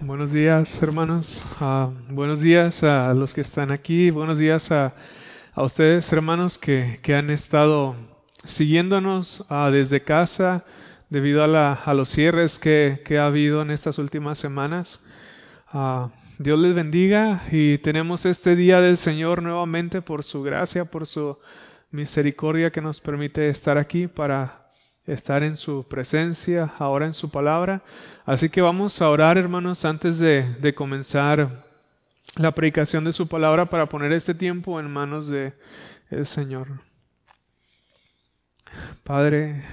Buenos días, hermanos. Uh, buenos días a los que están aquí. Buenos días a, ustedes, hermanos, que, han estado siguiéndonos uh, desde casa debido a, los cierres que, que, ha habido en estas últimas semanas. Uh, Dios les bendiga y tenemos este día del Señor nuevamente por su gracia, por su misericordia que nos permite estar aquí para estar en su presencia, ahora en su palabra. Así que vamos a orar, hermanos, antes de, comenzar la predicación de su palabra para poner este tiempo en manos de el Señor. Padre,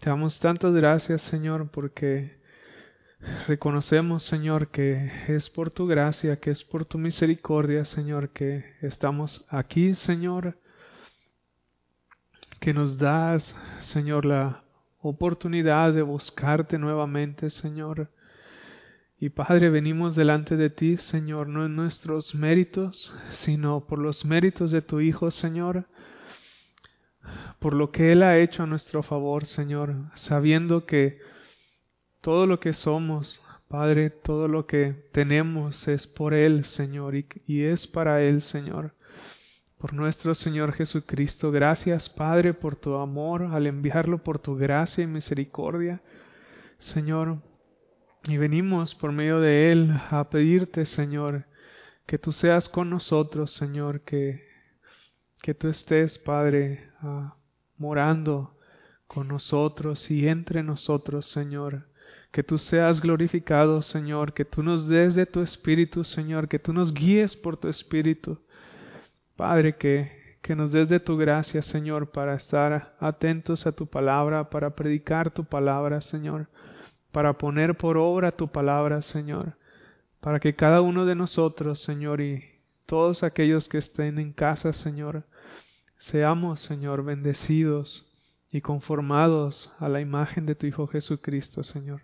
te damos tantas gracias, Señor, porque reconocemos, Señor, que es por tu gracia, que es por tu misericordia, Señor, que estamos aquí, Señor que nos das, Señor, la oportunidad de buscarte nuevamente, Señor. Y Padre, venimos delante de ti, Señor, no en nuestros méritos, sino por los méritos de tu Hijo, Señor, por lo que Él ha hecho a nuestro favor, Señor, sabiendo que todo lo que somos, Padre, todo lo que tenemos es por Él, Señor, y, y es para Él, Señor por nuestro Señor Jesucristo. Gracias, Padre, por tu amor al enviarlo por tu gracia y misericordia, Señor. Y venimos por medio de Él a pedirte, Señor, que tú seas con nosotros, Señor, que, que tú estés, Padre, uh, morando con nosotros y entre nosotros, Señor. Que tú seas glorificado, Señor, que tú nos des de tu Espíritu, Señor, que tú nos guíes por tu Espíritu. Padre, que, que nos des de tu gracia, Señor, para estar atentos a tu palabra, para predicar tu palabra, Señor, para poner por obra tu palabra, Señor, para que cada uno de nosotros, Señor, y todos aquellos que estén en casa, Señor, seamos, Señor, bendecidos y conformados a la imagen de tu Hijo Jesucristo, Señor.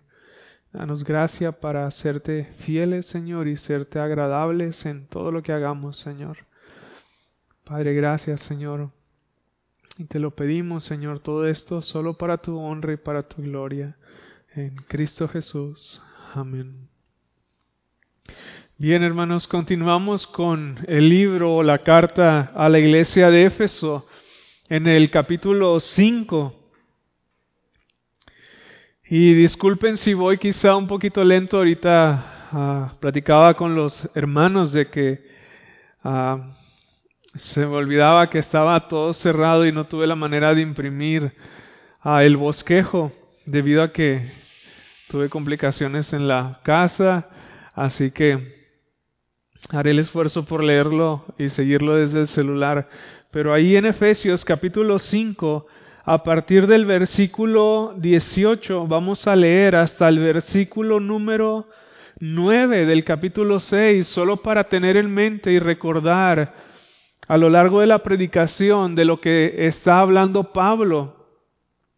Danos gracia para hacerte fieles, Señor, y serte agradables en todo lo que hagamos, Señor. Padre, gracias Señor. Y te lo pedimos, Señor, todo esto solo para tu honra y para tu gloria. En Cristo Jesús. Amén. Bien, hermanos, continuamos con el libro o la carta a la iglesia de Éfeso en el capítulo 5. Y disculpen si voy quizá un poquito lento, ahorita uh, platicaba con los hermanos de que uh, se me olvidaba que estaba todo cerrado y no tuve la manera de imprimir ah, el bosquejo debido a que tuve complicaciones en la casa, así que haré el esfuerzo por leerlo y seguirlo desde el celular. Pero ahí en Efesios capítulo 5, a partir del versículo 18, vamos a leer hasta el versículo número 9 del capítulo 6, solo para tener en mente y recordar a lo largo de la predicación de lo que está hablando Pablo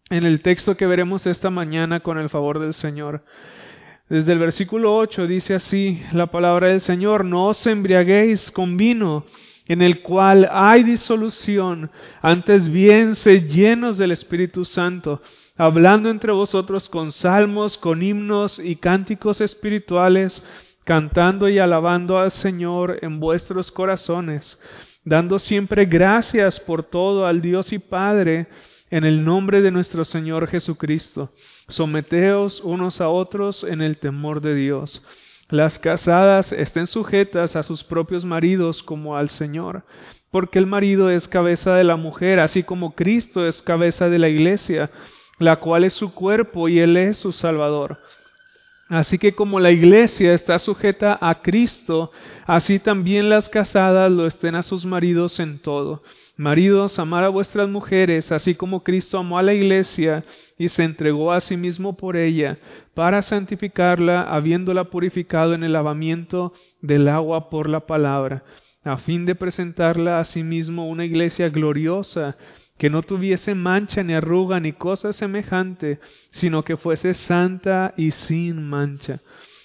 en el texto que veremos esta mañana con el favor del Señor. Desde el versículo 8 dice así la palabra del Señor, no os embriaguéis con vino en el cual hay disolución, antes bien se llenos del Espíritu Santo, hablando entre vosotros con salmos, con himnos y cánticos espirituales, cantando y alabando al Señor en vuestros corazones dando siempre gracias por todo al Dios y Padre en el nombre de nuestro Señor Jesucristo. Someteos unos a otros en el temor de Dios. Las casadas estén sujetas a sus propios maridos como al Señor, porque el marido es cabeza de la mujer, así como Cristo es cabeza de la iglesia, la cual es su cuerpo y Él es su Salvador. Así que como la iglesia está sujeta a Cristo, así también las casadas lo estén a sus maridos en todo. Maridos, amar a vuestras mujeres, así como Cristo amó a la iglesia y se entregó a sí mismo por ella, para santificarla, habiéndola purificado en el lavamiento del agua por la palabra, a fin de presentarla a sí mismo una iglesia gloriosa, que no tuviese mancha ni arruga ni cosa semejante, sino que fuese santa y sin mancha.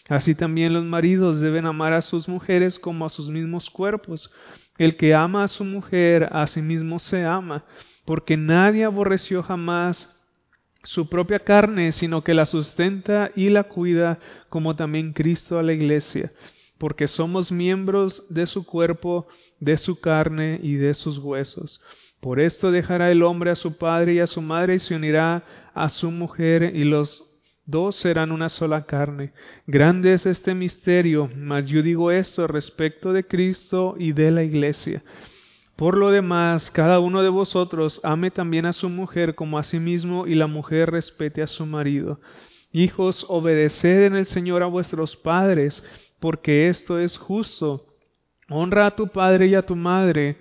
Así también los maridos deben amar a sus mujeres como a sus mismos cuerpos. El que ama a su mujer, a sí mismo se ama, porque nadie aborreció jamás su propia carne, sino que la sustenta y la cuida, como también Cristo a la iglesia, porque somos miembros de su cuerpo, de su carne y de sus huesos. Por esto dejará el hombre a su padre y a su madre y se unirá a su mujer y los dos serán una sola carne. Grande es este misterio, mas yo digo esto respecto de Cristo y de la iglesia. Por lo demás, cada uno de vosotros ame también a su mujer como a sí mismo y la mujer respete a su marido. Hijos, obedeced en el Señor a vuestros padres, porque esto es justo. Honra a tu padre y a tu madre,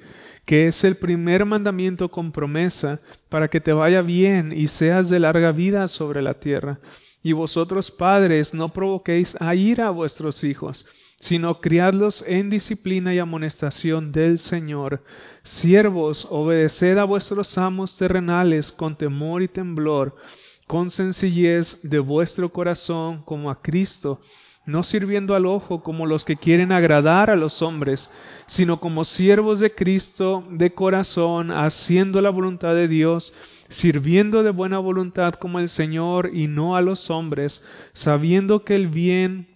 que es el primer mandamiento con promesa, para que te vaya bien y seas de larga vida sobre la tierra. Y vosotros padres no provoquéis a ira a vuestros hijos, sino criadlos en disciplina y amonestación del Señor. Siervos, obedeced a vuestros amos terrenales con temor y temblor, con sencillez de vuestro corazón como a Cristo, no sirviendo al ojo como los que quieren agradar a los hombres, sino como siervos de Cristo de corazón, haciendo la voluntad de Dios, sirviendo de buena voluntad como el Señor y no a los hombres, sabiendo que el bien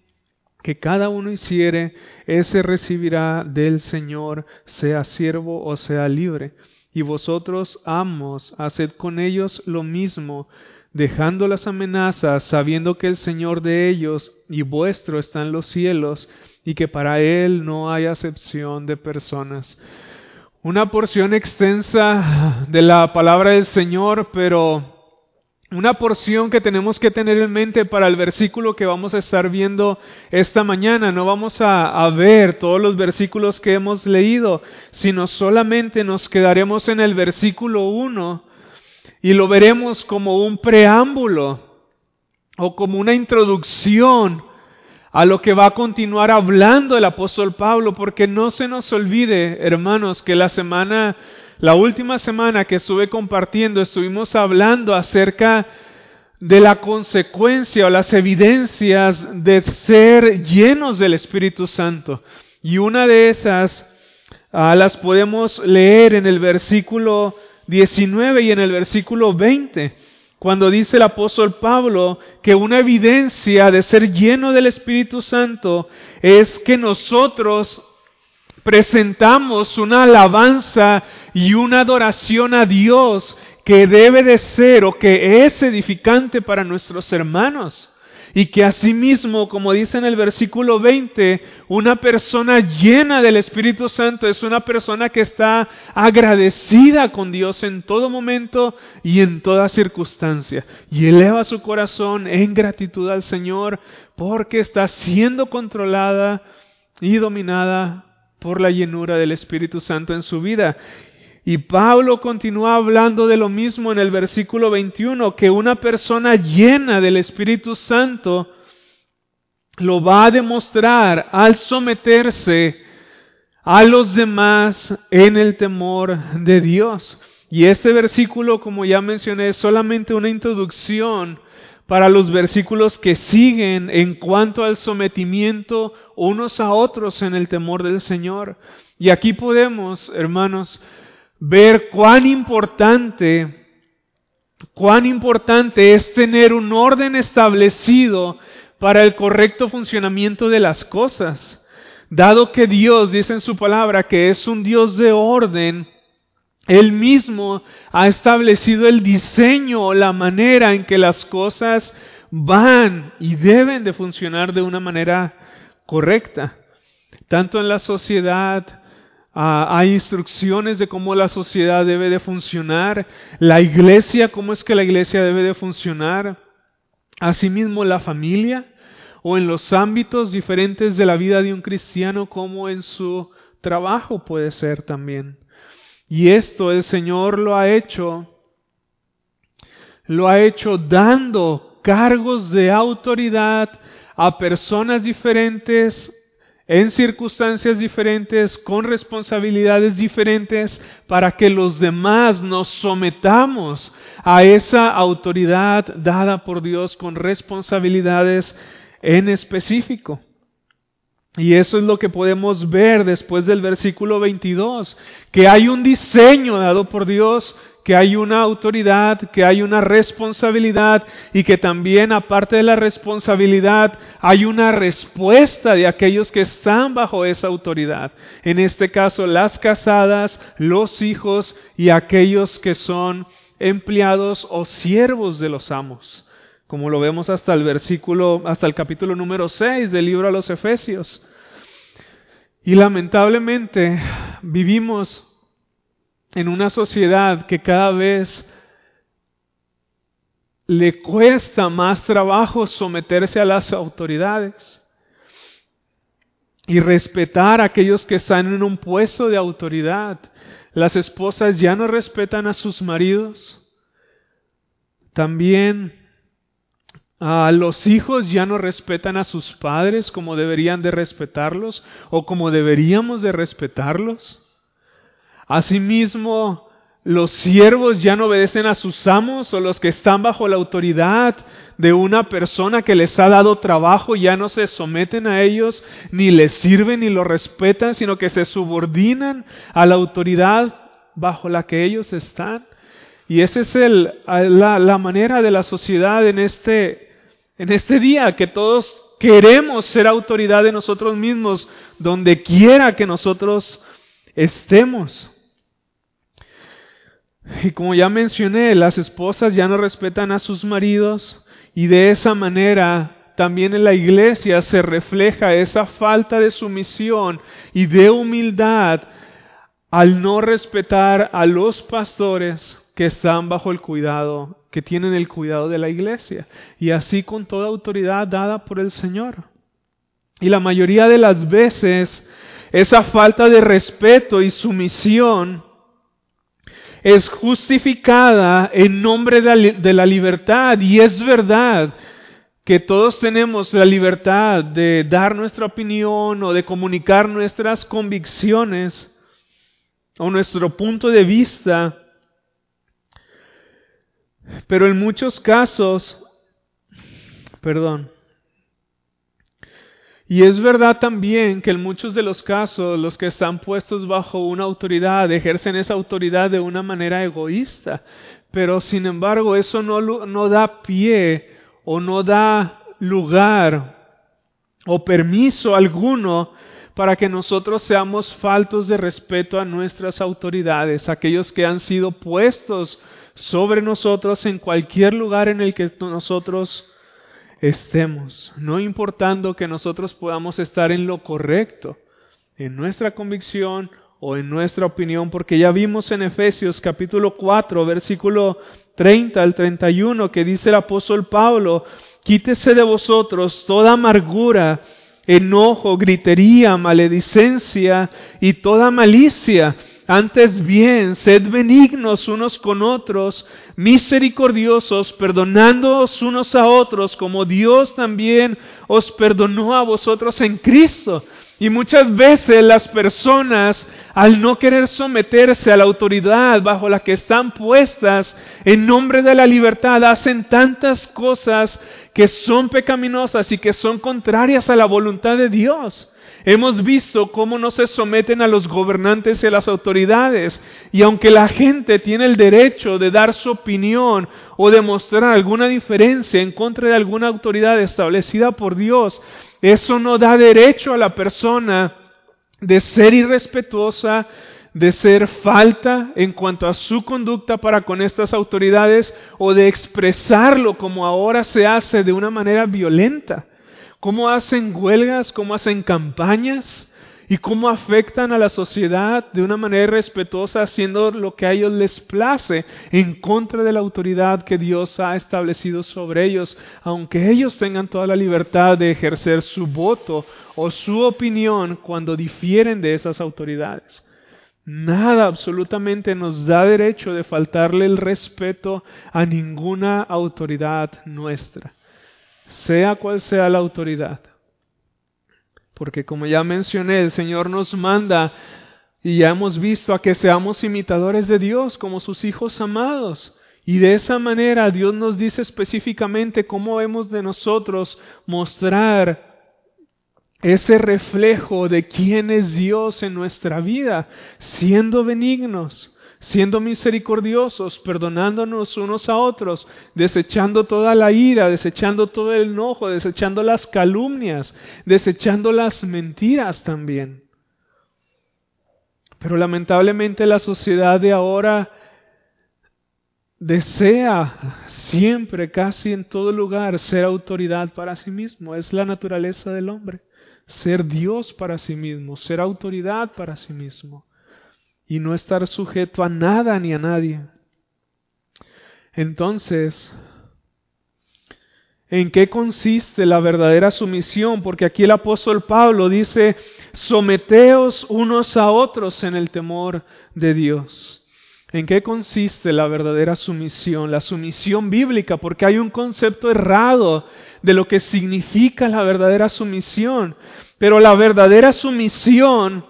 que cada uno hiciere, ese recibirá del Señor, sea siervo o sea libre. Y vosotros, amos, haced con ellos lo mismo, dejando las amenazas, sabiendo que el Señor de ellos y vuestro está en los cielos, y que para Él no hay acepción de personas. Una porción extensa de la palabra del Señor, pero una porción que tenemos que tener en mente para el versículo que vamos a estar viendo esta mañana. No vamos a, ver todos los versículos que hemos leído, sino solamente nos quedaremos en el versículo 1 y lo veremos como un preámbulo o como una introducción a lo que va a continuar hablando el apóstol Pablo, porque no se nos olvide, hermanos, que la semana la última semana que estuve compartiendo estuvimos hablando acerca de la consecuencia o las evidencias de ser llenos del Espíritu Santo. Y una de esas ah, las podemos leer en el versículo 19 y en el versículo 20, cuando dice el apóstol Pablo que una evidencia de ser lleno del Espíritu Santo es que nosotros presentamos una alabanza y una adoración a Dios que debe de ser o que es edificante para nuestros hermanos. Y que asimismo, como dice en el versículo 20, una persona llena del Espíritu Santo es una persona que está agradecida con Dios en todo momento y en toda circunstancia. Y eleva su corazón en gratitud al Señor porque está siendo controlada y dominada por la llenura del Espíritu Santo en su vida. Y Pablo continúa hablando de lo mismo en el versículo 21, que una persona llena del Espíritu Santo lo va a demostrar al someterse a los demás en el temor de Dios. Y este versículo, como ya mencioné, es solamente una introducción para los versículos que siguen en cuanto al sometimiento unos a otros en el temor del Señor. Y aquí podemos, hermanos, ver cuán importante, cuán importante es tener un orden establecido para el correcto funcionamiento de las cosas. Dado que Dios dice en su palabra que es un Dios de orden, él mismo ha establecido el diseño la manera en que las cosas van y deben de funcionar de una manera correcta. Tanto en la sociedad ah, hay instrucciones de cómo la sociedad debe de funcionar, la iglesia, cómo es que la iglesia debe de funcionar, asimismo la familia o en los ámbitos diferentes de la vida de un cristiano como en su trabajo puede ser también. Y esto el Señor lo ha hecho, lo ha hecho dando cargos de autoridad a personas diferentes, en circunstancias diferentes, con responsabilidades diferentes, para que los demás nos sometamos a esa autoridad dada por Dios con responsabilidades en específico. Y eso es lo que podemos ver después del versículo 22, que hay un diseño dado por Dios que hay una autoridad, que hay una responsabilidad y que también aparte de la responsabilidad hay una respuesta de aquellos que están bajo esa autoridad. En este caso, las casadas, los hijos y aquellos que son empleados o siervos de los amos, como lo vemos hasta el versículo, hasta el capítulo número 6 del libro a los Efesios. Y lamentablemente vivimos en una sociedad que cada vez le cuesta más trabajo someterse a las autoridades y respetar a aquellos que están en un puesto de autoridad. Las esposas ya no respetan a sus maridos. También a los hijos ya no respetan a sus padres como deberían de respetarlos o como deberíamos de respetarlos. Asimismo, los siervos ya no obedecen a sus amos o los que están bajo la autoridad de una persona que les ha dado trabajo ya no se someten a ellos, ni les sirven ni lo respetan, sino que se subordinan a la autoridad bajo la que ellos están. Y esa es el, la, la manera de la sociedad en este, en este día, que todos queremos ser autoridad de nosotros mismos, donde quiera que nosotros estemos. Y como ya mencioné, las esposas ya no respetan a sus maridos y de esa manera también en la iglesia se refleja esa falta de sumisión y de humildad al no respetar a los pastores que están bajo el cuidado, que tienen el cuidado de la iglesia, y así con toda autoridad dada por el Señor. Y la mayoría de las veces esa falta de respeto y sumisión es justificada en nombre de la libertad. Y es verdad que todos tenemos la libertad de dar nuestra opinión o de comunicar nuestras convicciones o nuestro punto de vista, pero en muchos casos, perdón, y es verdad también que en muchos de los casos los que están puestos bajo una autoridad ejercen esa autoridad de una manera egoísta, pero sin embargo eso no, no da pie o no da lugar o permiso alguno para que nosotros seamos faltos de respeto a nuestras autoridades, aquellos que han sido puestos sobre nosotros en cualquier lugar en el que nosotros estemos, no importando que nosotros podamos estar en lo correcto, en nuestra convicción o en nuestra opinión, porque ya vimos en Efesios capítulo 4, versículo 30 al 31, que dice el apóstol Pablo, quítese de vosotros toda amargura, enojo, gritería, maledicencia y toda malicia antes bien, sed benignos unos con otros, misericordiosos, perdonándoos unos a otros, como Dios también os perdonó a vosotros en Cristo. Y muchas veces las personas, al no querer someterse a la autoridad bajo la que están puestas en nombre de la libertad, hacen tantas cosas que son pecaminosas y que son contrarias a la voluntad de Dios. Hemos visto cómo no se someten a los gobernantes y a las autoridades. Y aunque la gente tiene el derecho de dar su opinión o de mostrar alguna diferencia en contra de alguna autoridad establecida por Dios, eso no da derecho a la persona de ser irrespetuosa, de ser falta en cuanto a su conducta para con estas autoridades o de expresarlo como ahora se hace de una manera violenta cómo hacen huelgas, cómo hacen campañas y cómo afectan a la sociedad de una manera respetuosa haciendo lo que a ellos les place en contra de la autoridad que Dios ha establecido sobre ellos, aunque ellos tengan toda la libertad de ejercer su voto o su opinión cuando difieren de esas autoridades. Nada absolutamente nos da derecho de faltarle el respeto a ninguna autoridad nuestra sea cual sea la autoridad. Porque como ya mencioné, el Señor nos manda y ya hemos visto a que seamos imitadores de Dios como sus hijos amados. Y de esa manera Dios nos dice específicamente cómo hemos de nosotros mostrar ese reflejo de quién es Dios en nuestra vida, siendo benignos, siendo misericordiosos, perdonándonos unos a otros, desechando toda la ira, desechando todo el enojo, desechando las calumnias, desechando las mentiras también. Pero lamentablemente la sociedad de ahora desea siempre, casi en todo lugar, ser autoridad para sí mismo. Es la naturaleza del hombre. Ser Dios para sí mismo, ser autoridad para sí mismo y no estar sujeto a nada ni a nadie. Entonces, ¿en qué consiste la verdadera sumisión? Porque aquí el apóstol Pablo dice, someteos unos a otros en el temor de Dios. ¿En qué consiste la verdadera sumisión? La sumisión bíblica, porque hay un concepto errado de lo que significa la verdadera sumisión. Pero la verdadera sumisión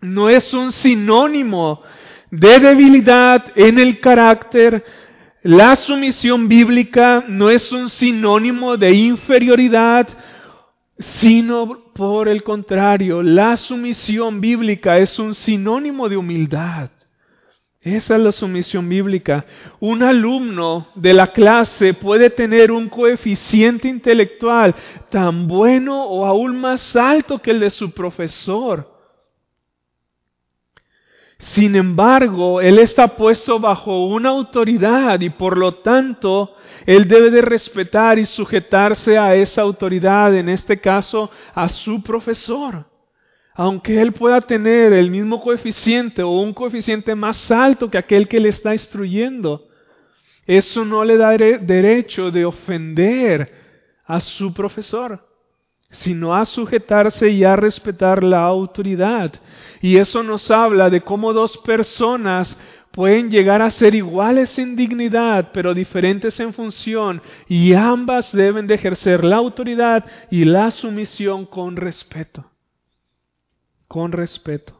no es un sinónimo de debilidad en el carácter. La sumisión bíblica no es un sinónimo de inferioridad, sino por el contrario, la sumisión bíblica es un sinónimo de humildad. Esa es la sumisión bíblica. Un alumno de la clase puede tener un coeficiente intelectual tan bueno o aún más alto que el de su profesor. Sin embargo, él está puesto bajo una autoridad y por lo tanto él debe de respetar y sujetarse a esa autoridad, en este caso a su profesor. Aunque él pueda tener el mismo coeficiente o un coeficiente más alto que aquel que le está instruyendo, eso no le da derecho de ofender a su profesor sino a sujetarse y a respetar la autoridad. Y eso nos habla de cómo dos personas pueden llegar a ser iguales en dignidad, pero diferentes en función, y ambas deben de ejercer la autoridad y la sumisión con respeto. Con respeto.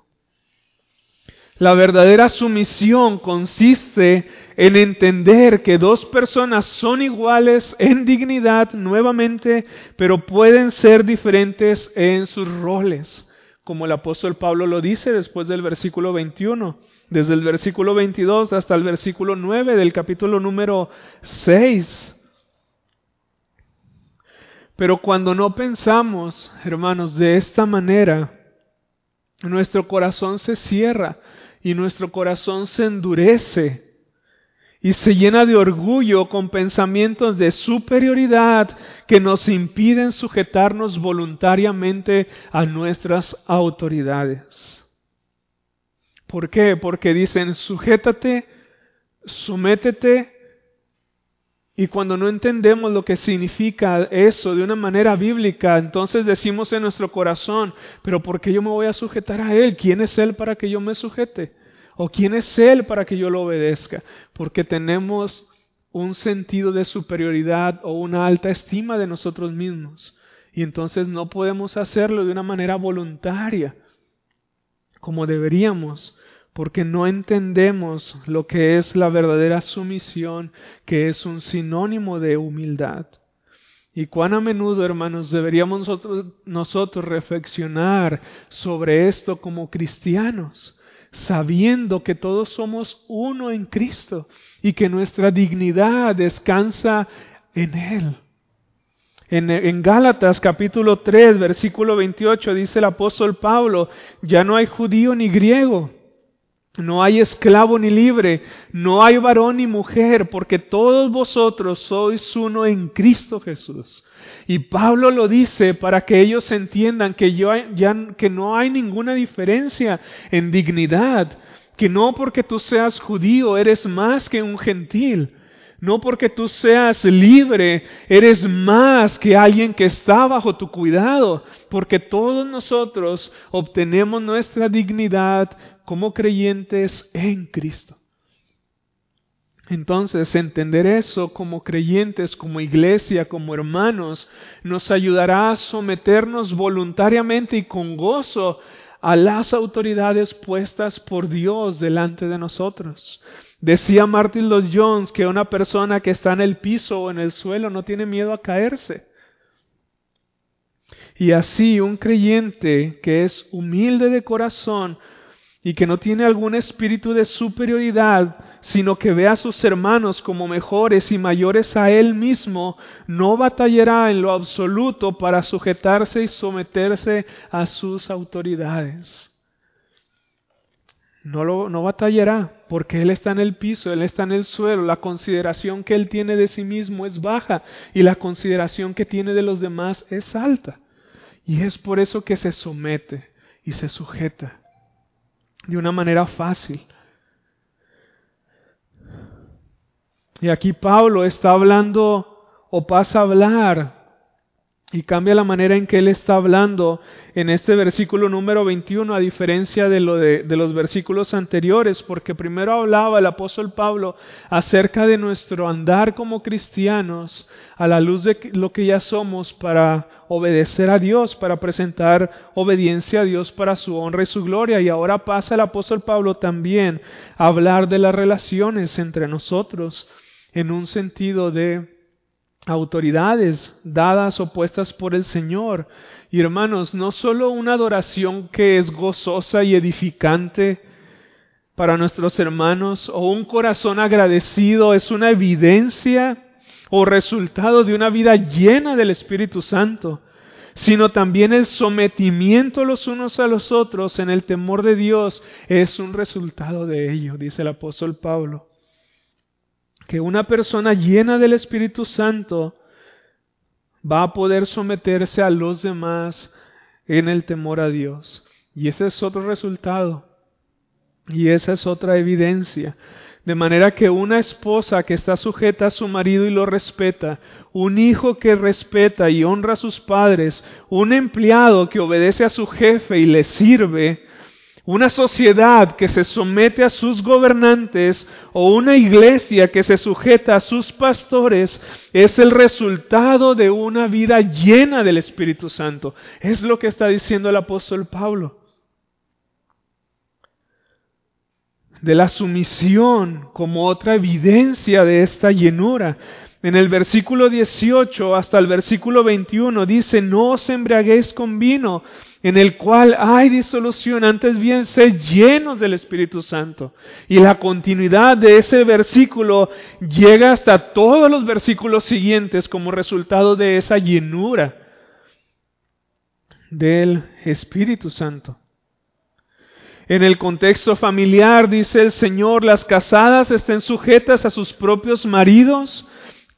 La verdadera sumisión consiste en entender que dos personas son iguales en dignidad nuevamente, pero pueden ser diferentes en sus roles, como el apóstol Pablo lo dice después del versículo 21, desde el versículo 22 hasta el versículo 9 del capítulo número 6. Pero cuando no pensamos, hermanos, de esta manera, nuestro corazón se cierra y nuestro corazón se endurece y se llena de orgullo con pensamientos de superioridad que nos impiden sujetarnos voluntariamente a nuestras autoridades. ¿Por qué? Porque dicen, sujétate, sométete, y cuando no entendemos lo que significa eso de una manera bíblica, entonces decimos en nuestro corazón, pero ¿por qué yo me voy a sujetar a Él? ¿Quién es Él para que yo me sujete? ¿O quién es Él para que yo lo obedezca? Porque tenemos un sentido de superioridad o una alta estima de nosotros mismos. Y entonces no podemos hacerlo de una manera voluntaria, como deberíamos porque no entendemos lo que es la verdadera sumisión, que es un sinónimo de humildad. Y cuán a menudo, hermanos, deberíamos nosotros, nosotros, reflexionar sobre esto como cristianos, sabiendo que todos somos uno en Cristo y que nuestra dignidad descansa en Él. En, en, Gálatas capítulo 3, versículo 28 dice el apóstol Pablo, ya no hay judío ni griego no hay esclavo ni libre, no hay varón ni mujer, porque todos vosotros sois uno en Cristo Jesús. Y Pablo lo dice para que ellos entiendan que, que no hay ninguna diferencia en dignidad, que no porque tú seas judío eres más que un gentil, no porque tú seas libre, eres más que alguien que está bajo tu cuidado, porque todos nosotros obtenemos nuestra dignidad como creyentes en Cristo. Entonces, entender eso como creyentes, como iglesia, como hermanos, nos ayudará a someternos voluntariamente y con gozo a las autoridades puestas por Dios delante de nosotros. Decía Martin Lloyd Jones que una persona que está en el piso o en el suelo no tiene miedo a caerse. Y así un creyente que es humilde de corazón y que no tiene algún espíritu de superioridad, sino que ve a sus hermanos como mejores y mayores a él mismo, no batallará en lo absoluto para sujetarse y someterse a sus autoridades. No, lo, no batallará porque Él está en el piso, Él está en el suelo, la consideración que Él tiene de sí mismo es baja y la consideración que tiene de los demás es alta. Y es por eso que se somete y se sujeta de una manera fácil. Y aquí Pablo está hablando o pasa a hablar y cambia la manera en que él está hablando en este versículo número 21, a diferencia de, lo de, los versículos anteriores, porque primero hablaba el apóstol Pablo acerca de nuestro andar como cristianos a la luz de lo que ya somos para obedecer a Dios, para presentar obediencia a Dios para su honra y su gloria. Y ahora pasa el apóstol Pablo también a hablar de las relaciones entre nosotros en un sentido de autoridades dadas o puestas por el Señor. Y hermanos, no solo una adoración que es gozosa y edificante para nuestros hermanos o un corazón agradecido es una evidencia o resultado de una vida llena del Espíritu Santo, sino también el sometimiento los unos a los otros en el temor de Dios es un resultado de ello, dice el apóstol Pablo que una persona llena del Espíritu Santo va a poder someterse a los demás en el temor a Dios. Y ese es otro resultado. Y esa es otra evidencia. De manera que una esposa que está sujeta a su marido y lo respeta, un hijo que respeta y honra a sus padres, un empleado que obedece a su jefe y le sirve, una sociedad que se somete a sus gobernantes o una iglesia que se sujeta a sus pastores es el resultado de una vida llena del Espíritu Santo. Es lo que está diciendo el apóstol Pablo. De la sumisión como otra evidencia de esta llenura. En el versículo 18 hasta el versículo 21 dice, no os embriaguéis con vino en el cual hay disolución, antes bien sed llenos del Espíritu Santo. Y la continuidad de ese versículo llega hasta todos los versículos siguientes como resultado de esa llenura del Espíritu Santo. En el contexto familiar dice el Señor, las casadas estén sujetas a sus propios maridos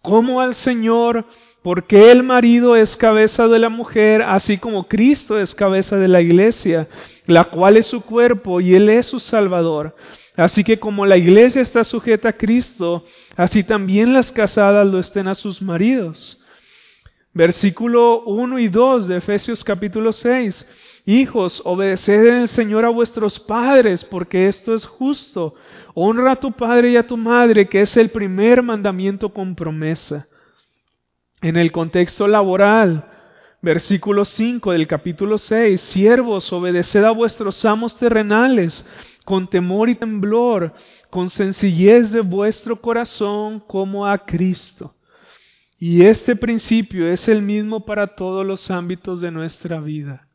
como al Señor porque el marido es cabeza de la mujer, así como Cristo es cabeza de la iglesia, la cual es su cuerpo y Él es su Salvador. Así que como la iglesia está sujeta a Cristo, así también las casadas lo estén a sus maridos. Versículo 1 y 2 de Efesios capítulo 6. Hijos, obedeced en el Señor a vuestros padres, porque esto es justo. Honra a tu padre y a tu madre, que es el primer mandamiento con promesa en el contexto laboral, versículo 5 del capítulo 6, siervos, obedeced a vuestros amos terrenales con temor y temblor, con sencillez de vuestro corazón como a Cristo. Y este principio es el mismo para todos los ámbitos de nuestra vida.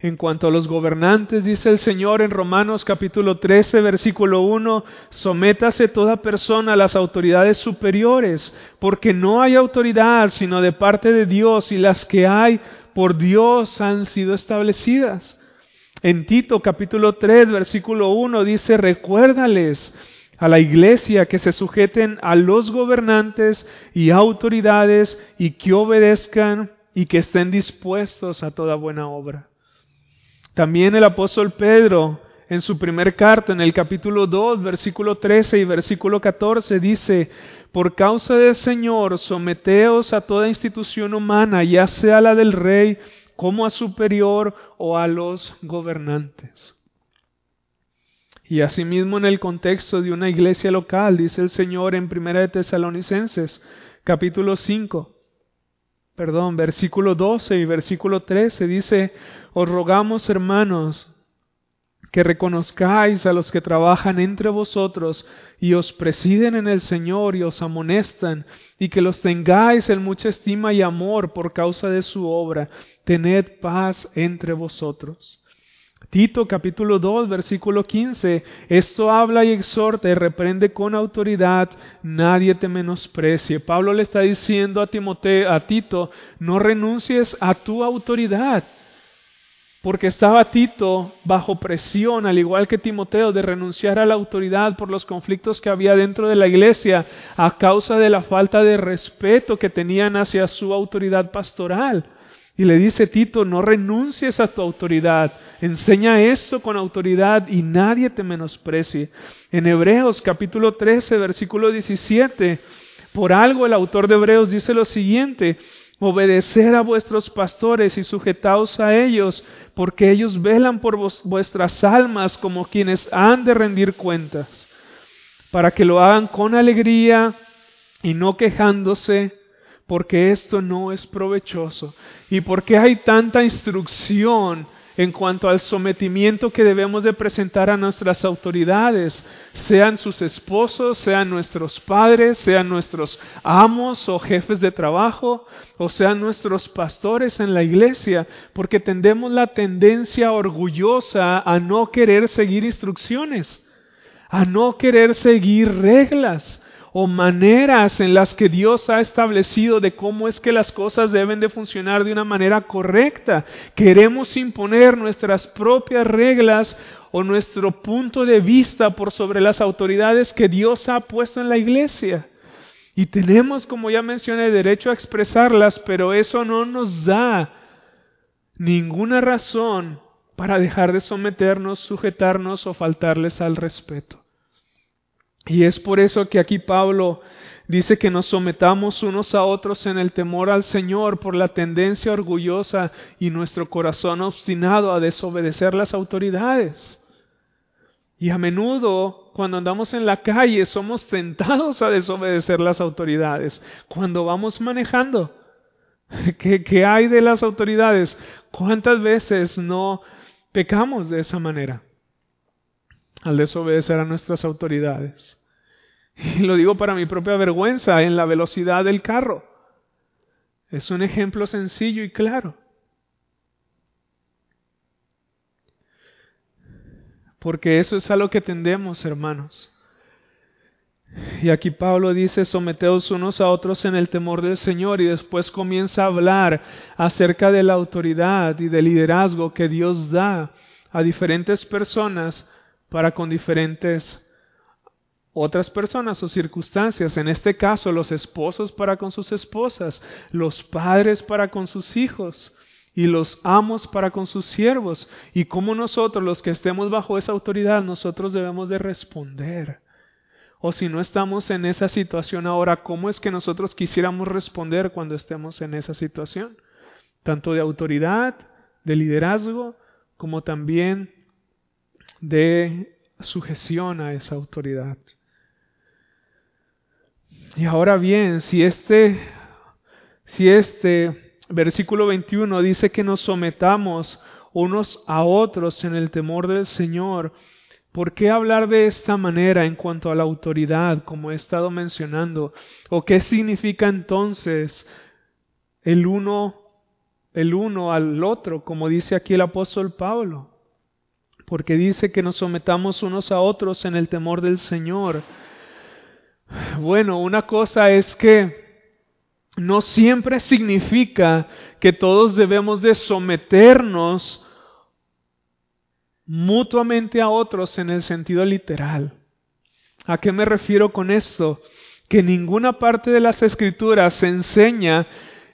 En cuanto a los gobernantes, dice el Señor en Romanos capítulo 13, versículo 1, sométase toda persona a las autoridades superiores, porque no hay autoridad sino de parte de Dios y las que hay por Dios han sido establecidas. En Tito capítulo 3, versículo 1 dice, recuérdales a la iglesia que se sujeten a los gobernantes y autoridades y que obedezcan y que estén dispuestos a toda buena obra. También el apóstol Pedro en su primer carta, en el capítulo 2, versículo 13 y versículo 14, dice, por causa del Señor, someteos a toda institución humana, ya sea la del rey, como a superior o a los gobernantes. Y asimismo en el contexto de una iglesia local, dice el Señor en Primera de Tesalonicenses, capítulo 5, perdón, versículo 12 y versículo 13 dice, os rogamos hermanos que reconozcáis a los que trabajan entre vosotros y os presiden en el Señor y os amonestan, y que los tengáis en mucha estima y amor por causa de su obra. Tened paz entre vosotros. Tito capítulo 2, versículo 15, esto habla y exhorta y reprende con autoridad, nadie te menosprecie. Pablo le está diciendo a Timoteo, a Tito, no renuncies a tu autoridad, porque estaba Tito bajo presión, al igual que Timoteo, de renunciar a la autoridad por los conflictos que había dentro de la iglesia a causa de la falta de respeto que tenían hacia su autoridad pastoral. Y le dice Tito, no renuncies a tu autoridad, enseña eso con autoridad y nadie te menosprecie. En Hebreos capítulo 13, versículo 17, por algo el autor de Hebreos dice lo siguiente, obedecer a vuestros pastores y sujetaos a ellos, porque ellos velan por vuestras almas como quienes han de rendir cuentas, para que lo hagan con alegría y no quejándose porque esto no es provechoso. Y porque hay tanta instrucción en cuanto al sometimiento que debemos de presentar a nuestras autoridades, sean sus esposos, sean nuestros padres, sean nuestros amos o jefes de trabajo, o sean nuestros pastores en la iglesia, porque tendemos la tendencia orgullosa a no querer seguir instrucciones, a no querer seguir reglas, o maneras en las que Dios ha establecido de cómo es que las cosas deben de funcionar de una manera correcta. Queremos imponer nuestras propias reglas o nuestro punto de vista por sobre las autoridades que Dios ha puesto en la iglesia. Y tenemos, como ya mencioné, derecho a expresarlas, pero eso no nos da ninguna razón para dejar de someternos, sujetarnos o faltarles al respeto. Y es por eso que aquí Pablo dice que nos sometamos unos a otros en el temor al Señor por la tendencia orgullosa y nuestro corazón obstinado a desobedecer las autoridades. Y a menudo, cuando andamos en la calle, somos tentados a desobedecer las autoridades. Cuando vamos manejando, ¿qué, qué hay de las autoridades? ¿Cuántas veces no pecamos de esa manera? al desobedecer a nuestras autoridades. Y lo digo para mi propia vergüenza en la velocidad del carro. Es un ejemplo sencillo y claro. Porque eso es a lo que tendemos, hermanos. Y aquí Pablo dice, someteos unos a otros en el temor del Señor y después comienza a hablar acerca de la autoridad y del liderazgo que Dios da a diferentes personas para con diferentes otras personas o circunstancias, en este caso los esposos para con sus esposas, los padres para con sus hijos y los amos para con sus siervos. Y como nosotros, los que estemos bajo esa autoridad, nosotros debemos de responder. O si no estamos en esa situación ahora, ¿cómo es que nosotros quisiéramos responder cuando estemos en esa situación? Tanto de autoridad, de liderazgo, como también de sujeción a esa autoridad. Y ahora bien, si este, si este versículo 21 dice que nos sometamos unos a otros en el temor del Señor, ¿por qué hablar de esta manera en cuanto a la autoridad, como he estado mencionando? ¿O qué significa entonces el uno, el uno al otro, como dice aquí el apóstol Pablo? porque dice que nos sometamos unos a otros en el temor del Señor. Bueno, una cosa es que no siempre significa que todos debemos de someternos mutuamente a otros en el sentido literal. ¿A qué me refiero con esto? Que ninguna parte de las escrituras se enseña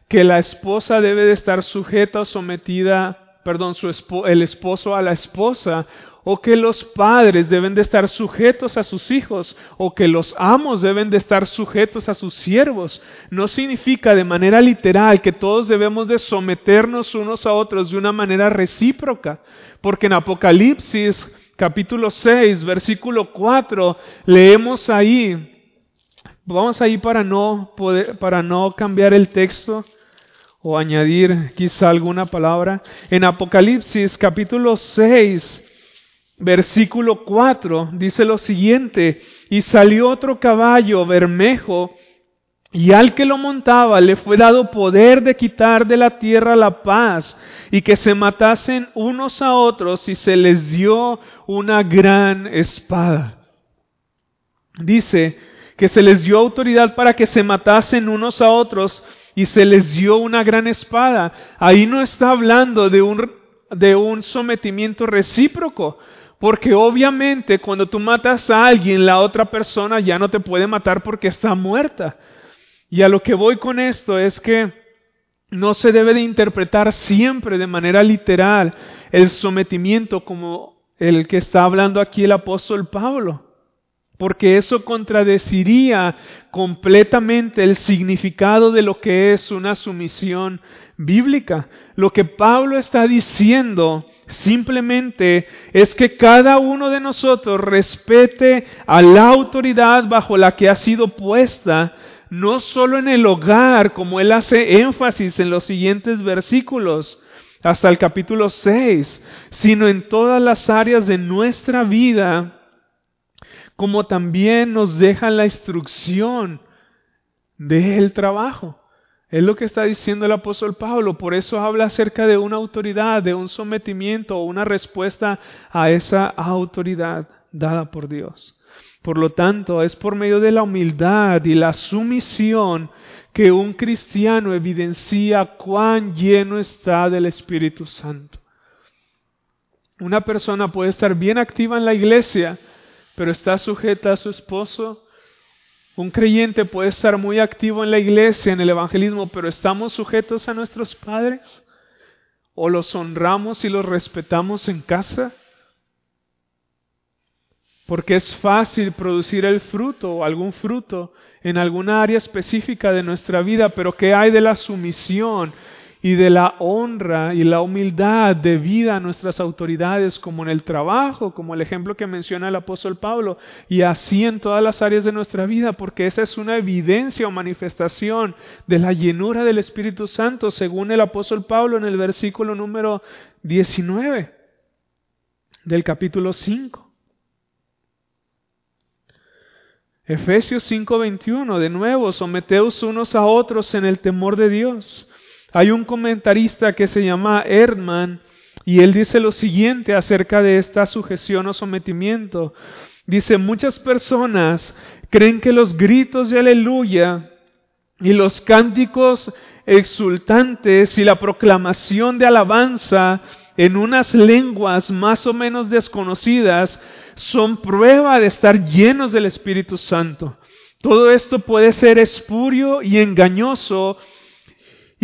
que la esposa debe de estar sujeta o sometida perdón, su el esposo a la esposa, o que los padres deben de estar sujetos a sus hijos, o que los amos deben de estar sujetos a sus siervos. No significa de manera literal que todos debemos de someternos unos a otros de una manera recíproca, porque en Apocalipsis capítulo 6, versículo 4, leemos ahí, vamos ahí para no, para no cambiar el texto, o añadir quizá alguna palabra. En Apocalipsis capítulo 6, versículo 4, dice lo siguiente, y salió otro caballo bermejo, Y al que lo montaba le fue dado poder de quitar de la tierra la paz y que se matasen unos a otros y se les dio una gran espada. Dice que se les dio autoridad para que se matasen unos a otros y se les dio una gran espada. Ahí no está hablando de un, de un sometimiento recíproco, porque obviamente cuando tú matas a alguien, la otra persona ya no te puede matar porque está muerta. Y a lo que voy con esto es que no se debe de interpretar siempre de manera literal el sometimiento como el que está hablando aquí el apóstol Pablo, porque eso contradeciría completamente el significado de lo que es una sumisión bíblica. Lo que Pablo está diciendo simplemente es que cada uno de nosotros respete a la autoridad bajo la que ha sido puesta no solo en el hogar, como él hace énfasis en los siguientes versículos, hasta el capítulo 6, sino en todas las áreas de nuestra vida, como también nos deja la instrucción del trabajo. Es lo que está diciendo el apóstol Pablo, por eso habla acerca de una autoridad, de un sometimiento o una respuesta a esa autoridad dada por Dios. Por lo tanto, es por medio de la humildad y la sumisión que un cristiano evidencia cuán lleno está del Espíritu Santo. Una persona puede estar bien activa en la iglesia, pero está sujeta a su esposo. Un creyente puede estar muy activo en la iglesia, en el evangelismo, pero estamos sujetos a nuestros padres. ¿O los honramos y los respetamos en casa? porque es fácil producir el fruto algún fruto en alguna área específica de nuestra vida, pero ¿qué hay de la sumisión y de la honra y la humildad debida a nuestras autoridades, como en el trabajo, como el ejemplo que menciona el apóstol Pablo, y así en todas las áreas de nuestra vida, porque esa es una evidencia o manifestación de la llenura del Espíritu Santo, según el apóstol Pablo en el versículo número 19 del capítulo 5. Efesios 5:21, de nuevo, someteos unos a otros en el temor de Dios. Hay un comentarista que se llama Erdman y él dice lo siguiente acerca de esta sujeción o sometimiento. Dice, muchas personas creen que los gritos de aleluya y los cánticos exultantes y la proclamación de alabanza en unas lenguas más o menos desconocidas son prueba de estar llenos del Espíritu Santo. Todo esto puede ser espurio y engañoso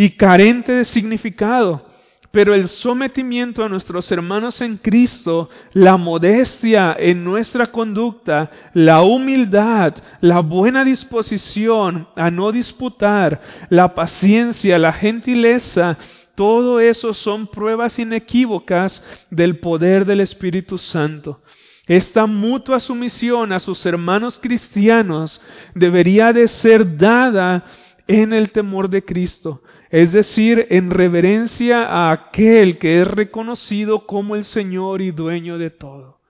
y carente de significado, pero el sometimiento a nuestros hermanos en Cristo, la modestia en nuestra conducta, la humildad, la buena disposición a no disputar, la paciencia, la gentileza, todo eso son pruebas inequívocas del poder del Espíritu Santo. Esta mutua sumisión a sus hermanos cristianos debería de ser dada en el temor de Cristo, es decir, en reverencia a aquel que es reconocido como el Señor y dueño de todo.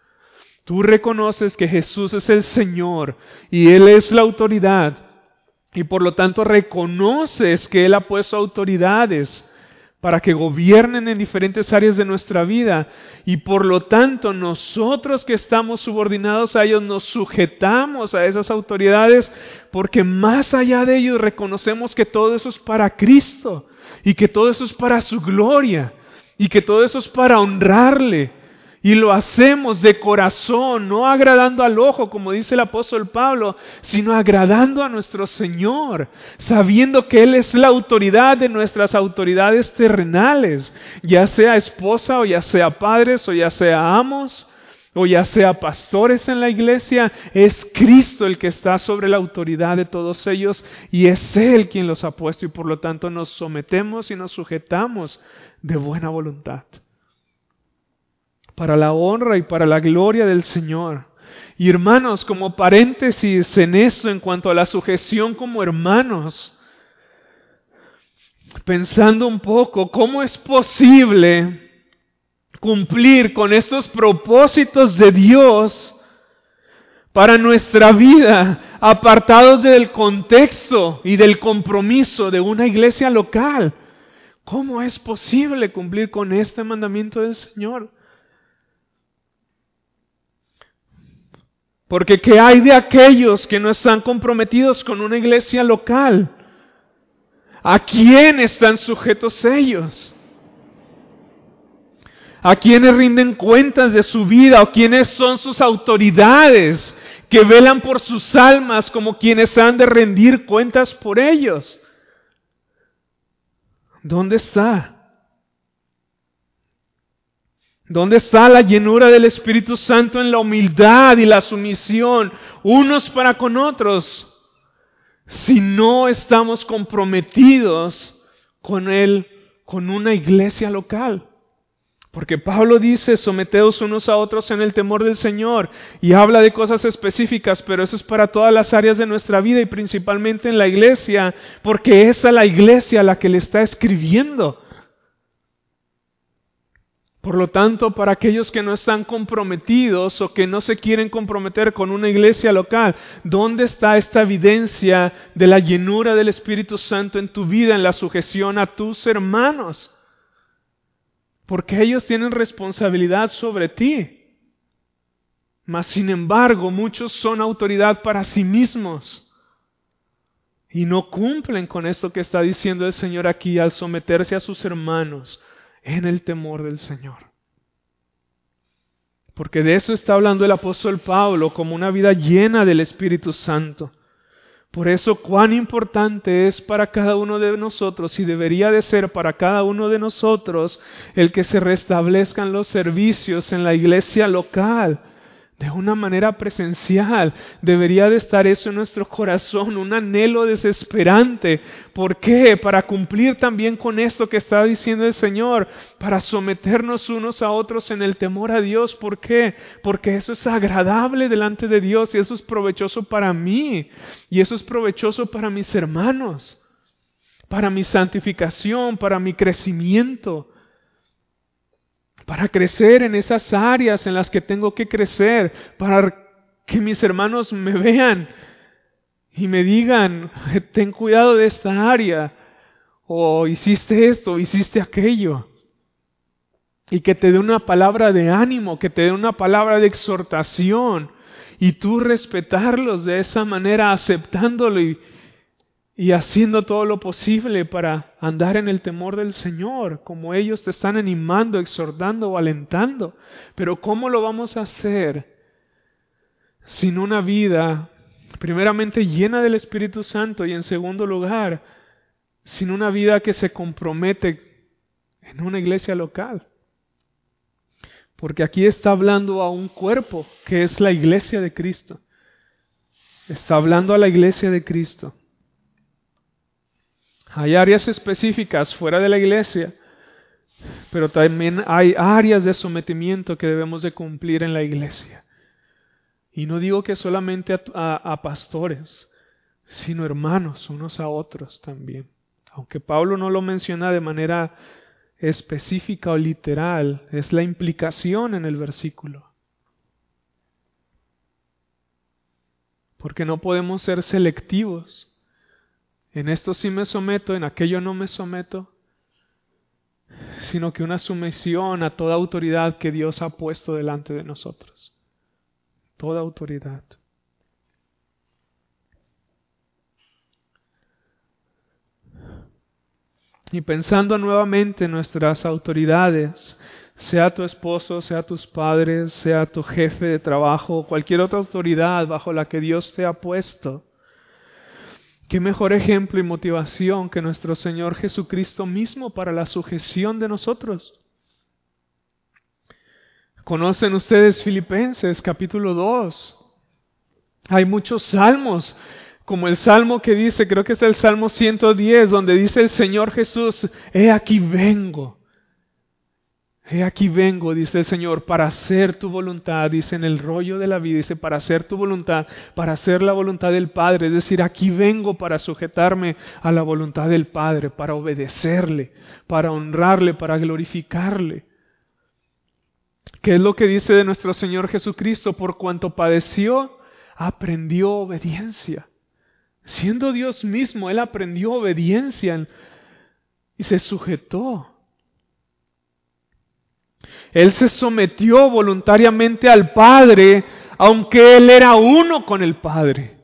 Tú reconoces que Jesús es el Señor y Él es la autoridad y por lo tanto reconoces que Él ha puesto autoridades para que gobiernen en diferentes áreas de nuestra vida. Y por lo tanto nosotros que estamos subordinados a ellos nos sujetamos a esas autoridades porque más allá de ellos reconocemos que todo eso es para Cristo y que todo eso es para su gloria y que todo eso es para honrarle y lo hacemos de corazón, no agradando al ojo, como dice el apóstol Pablo, sino agradando a nuestro Señor, sabiendo que Él es la autoridad de nuestras autoridades terrenales, ya sea esposa o ya sea padres o ya sea amos o ya sea pastores en la iglesia, es Cristo el que está sobre la autoridad de todos ellos y es Él quien los ha puesto y por lo tanto nos sometemos y nos sujetamos de buena voluntad para la honra y para la gloria del Señor. Y hermanos, como paréntesis en eso en cuanto a la sujeción como hermanos, pensando un poco, ¿cómo es posible cumplir con estos propósitos de Dios para nuestra vida, apartados del contexto y del compromiso de una iglesia local. ¿Cómo es posible cumplir con este mandamiento del Señor? Porque ¿qué hay de aquellos que no están comprometidos con una iglesia local? ¿A quién están sujetos ellos? ¿A quiénes rinden cuentas de su vida o quiénes son sus autoridades que velan por sus almas como quienes han de rendir cuentas por ellos? ¿Dónde está? ¿Dónde está la llenura del Espíritu Santo en la humildad y la sumisión unos para con otros? Si no estamos comprometidos con Él, con una iglesia local. Porque Pablo dice, someteos unos a otros en el temor del Señor y habla de cosas específicas, pero eso es para todas las áreas de nuestra vida y principalmente en la iglesia, porque es a la iglesia la que le está escribiendo. Por lo tanto, para aquellos que no están comprometidos o que no se quieren comprometer con una iglesia local, ¿dónde está esta evidencia de la llenura del Espíritu Santo en tu vida, en la sujeción a tus hermanos? Porque ellos tienen responsabilidad sobre ti. Mas, sin embargo, muchos son autoridad para sí mismos y no cumplen con esto que está diciendo el Señor aquí al someterse a sus hermanos en el temor del Señor. Porque de eso está hablando el apóstol Pablo como una vida llena del Espíritu Santo. Por eso cuán importante es para cada uno de nosotros y debería de ser para cada uno de nosotros el que se restablezcan los servicios en la iglesia local de una manera presencial. Debería de estar eso en nuestro corazón, un anhelo desesperante. ¿Por qué? Para cumplir también con esto que está diciendo el Señor, para someternos unos a otros en el temor a Dios. ¿Por qué? Porque eso es agradable delante de Dios y eso es provechoso para mí y eso es provechoso para mis hermanos, para mi santificación, para mi crecimiento para crecer en esas áreas en las que tengo que crecer, para que mis hermanos me vean y me digan, ten cuidado de esta área, o hiciste esto, hiciste aquello. Y que te dé una palabra de ánimo, que te dé una palabra de exhortación, y tú respetarlos de esa manera, aceptándolo y, y haciendo todo lo posible para andar en el temor del Señor, como ellos te están animando, exhortando o alentando. Pero ¿cómo lo vamos a hacer sin una vida, primeramente llena del Espíritu Santo y en segundo lugar, sin una vida que se compromete en una iglesia local? Porque aquí está hablando a un cuerpo que es la iglesia de Cristo. Está hablando a la iglesia de Cristo. Hay áreas específicas fuera de la iglesia, pero también hay áreas de sometimiento que debemos de cumplir en la iglesia. Y no digo que solamente a, pastores, sino hermanos unos a otros también. Aunque Pablo no lo menciona de manera específica o literal, es la implicación en el versículo. Porque no podemos ser selectivos en esto sí me someto, en aquello no me someto, sino que una sumisión a toda autoridad que Dios ha puesto delante de nosotros. Toda autoridad. Y pensando nuevamente en nuestras autoridades, sea tu esposo, sea tus padres, sea tu jefe de trabajo, cualquier otra autoridad bajo la que Dios te ha puesto, ¿Qué mejor ejemplo y motivación que nuestro Señor Jesucristo mismo para la sujeción de nosotros? ¿Conocen ustedes Filipenses capítulo 2? Hay muchos salmos, como el salmo que dice, creo que es el salmo 110, donde dice el Señor Jesús, he aquí vengo. He aquí vengo, dice el Señor, para hacer tu voluntad, dice en el rollo de la vida, dice, para hacer tu voluntad, para hacer la voluntad del Padre, es decir, aquí vengo para sujetarme a la voluntad del Padre, para obedecerle, para honrarle, para glorificarle. ¿Qué es lo que dice de nuestro Señor Jesucristo? Por cuanto padeció aprendió obediencia. Siendo Dios mismo, Él aprendió obediencia y se sujetó. Él se sometió voluntariamente al Padre, aunque Él era uno con el Padre.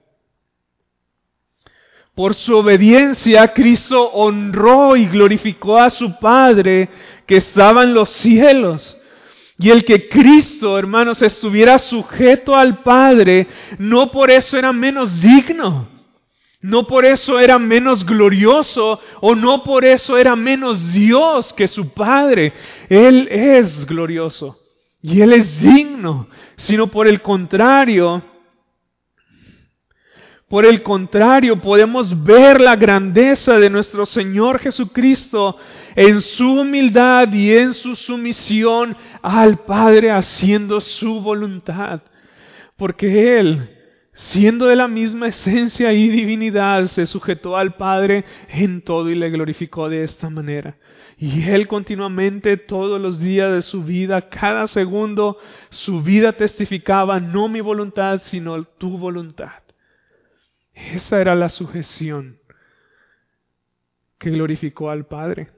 Por su obediencia, Cristo honró y glorificó a su Padre que estaba en los cielos. Y el que Cristo, hermanos, estuviera sujeto al Padre, no por eso era menos digno, no por eso era menos glorioso o no por eso era menos Dios que su Padre. Él es glorioso y Él es digno, sino por el contrario, por el contrario, podemos ver la grandeza de nuestro Señor Jesucristo en su humildad y en su sumisión al Padre haciendo su voluntad. Porque Él, siendo de la misma esencia y divinidad, se sujetó al Padre en todo y le glorificó de esta manera. Y Él continuamente, todos los días de su vida, cada segundo, su vida testificaba, no mi voluntad, sino tu voluntad. Esa era la sujeción que glorificó al Padre.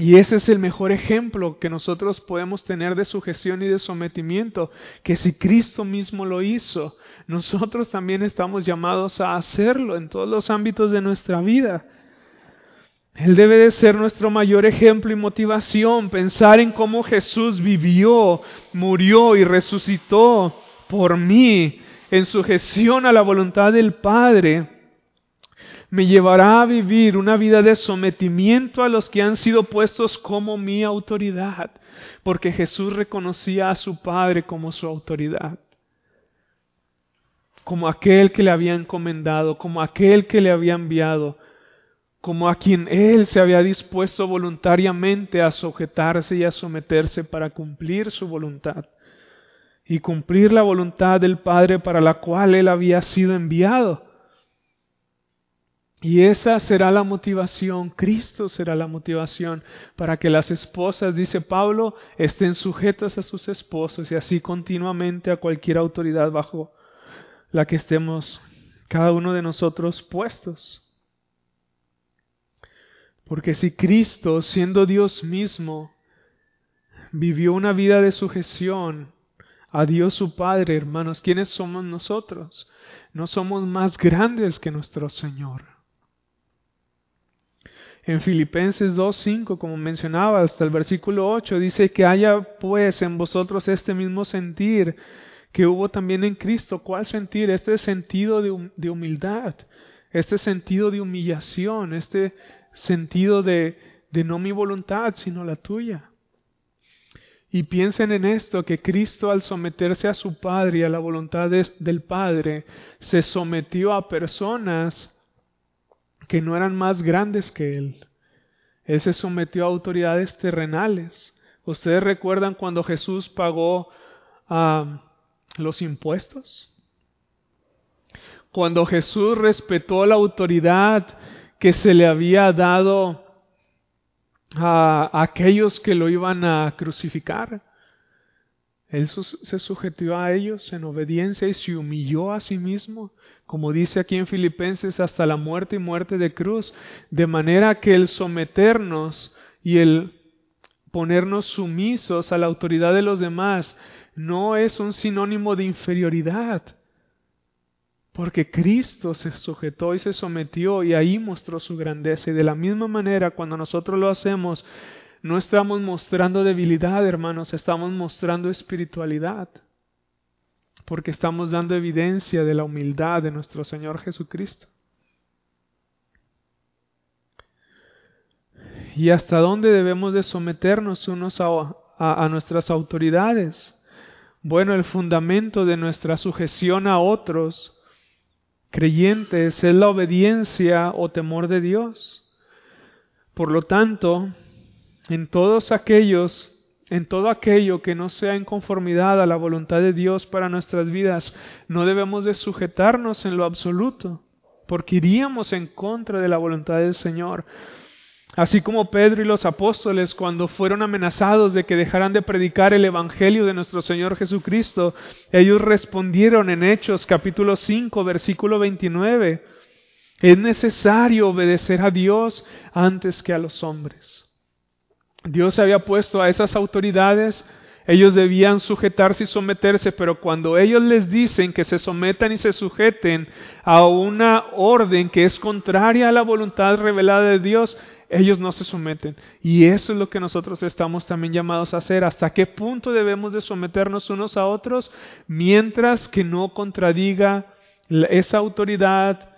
Y ese es el mejor ejemplo que nosotros podemos tener de sujeción y de sometimiento, que si Cristo mismo lo hizo, nosotros también estamos llamados a hacerlo en todos los ámbitos de nuestra vida. Él debe de ser nuestro mayor ejemplo y motivación, pensar en cómo Jesús vivió, murió y resucitó por mí, en sujeción a la voluntad del Padre, me llevará a vivir una vida de sometimiento a los que han sido puestos como mi autoridad, porque Jesús reconocía a su Padre como su autoridad, como aquel que le había encomendado, como aquel que le había enviado, como a quien Él se había dispuesto voluntariamente a sujetarse y a someterse para cumplir su voluntad y cumplir la voluntad del Padre para la cual Él había sido enviado. Y esa será la motivación, Cristo será la motivación para que las esposas, dice Pablo, estén sujetas a sus esposos y así continuamente a cualquier autoridad bajo la que estemos cada uno de nosotros puestos. Porque si Cristo, siendo Dios mismo, vivió una vida de sujeción, a Dios su Padre, hermanos, ¿quiénes somos nosotros? No somos más grandes que nuestro Señor. En Filipenses 2.5, como mencionaba, hasta el versículo 8, dice que haya pues en vosotros este mismo sentir que hubo también en Cristo. ¿Cuál sentir? Este sentido de, de humildad, este sentido de humillación, este sentido de, de no mi voluntad, sino la tuya. Y piensen en esto, que Cristo al someterse a su Padre y a la voluntad del Padre, se sometió a personas que no eran más grandes que Él. Él se sometió a autoridades terrenales. ¿Ustedes recuerdan cuando Jesús pagó ah, los impuestos? Cuando Jesús respetó la autoridad que se le había dado a aquellos que lo iban a crucificar. Él se sujetó a ellos en obediencia y se humilló a sí mismo, como dice aquí en Filipenses, hasta la muerte y muerte de cruz, de manera que el someternos y el ponernos sumisos a la autoridad de los demás no es un sinónimo de inferioridad, porque Cristo se sujetó y se sometió y ahí mostró su grandeza. Y de la misma manera, cuando nosotros lo hacemos, no estamos mostrando debilidad, hermanos, estamos mostrando espiritualidad. Porque estamos dando evidencia de la humildad de nuestro Señor Jesucristo. ¿Y hasta dónde debemos de someternos unos a, a nuestras autoridades? Bueno, el fundamento de nuestra sujeción a otros creyentes es la obediencia o temor de Dios. Por lo tanto, en todos aquellos, en todo aquello que no sea en conformidad a la voluntad de Dios para nuestras vidas, no debemos de sujetarnos en lo absoluto, porque iríamos en contra de la voluntad del Señor. Así como Pedro y los apóstoles cuando fueron amenazados de que dejaran de predicar el Evangelio de nuestro Señor Jesucristo, ellos respondieron en Hechos capítulo 5 versículo 29, es necesario obedecer a Dios antes que a los hombres. Dios había puesto a esas autoridades ellos debían sujetarse y someterse, pero cuando ellos les dicen que se sometan y se sujeten a una orden que es contraria a la voluntad revelada de Dios, ellos no se someten. Y eso es lo que nosotros estamos también llamados a hacer. ¿Hasta qué punto debemos de someternos unos a otros mientras que no contradiga esa autoridad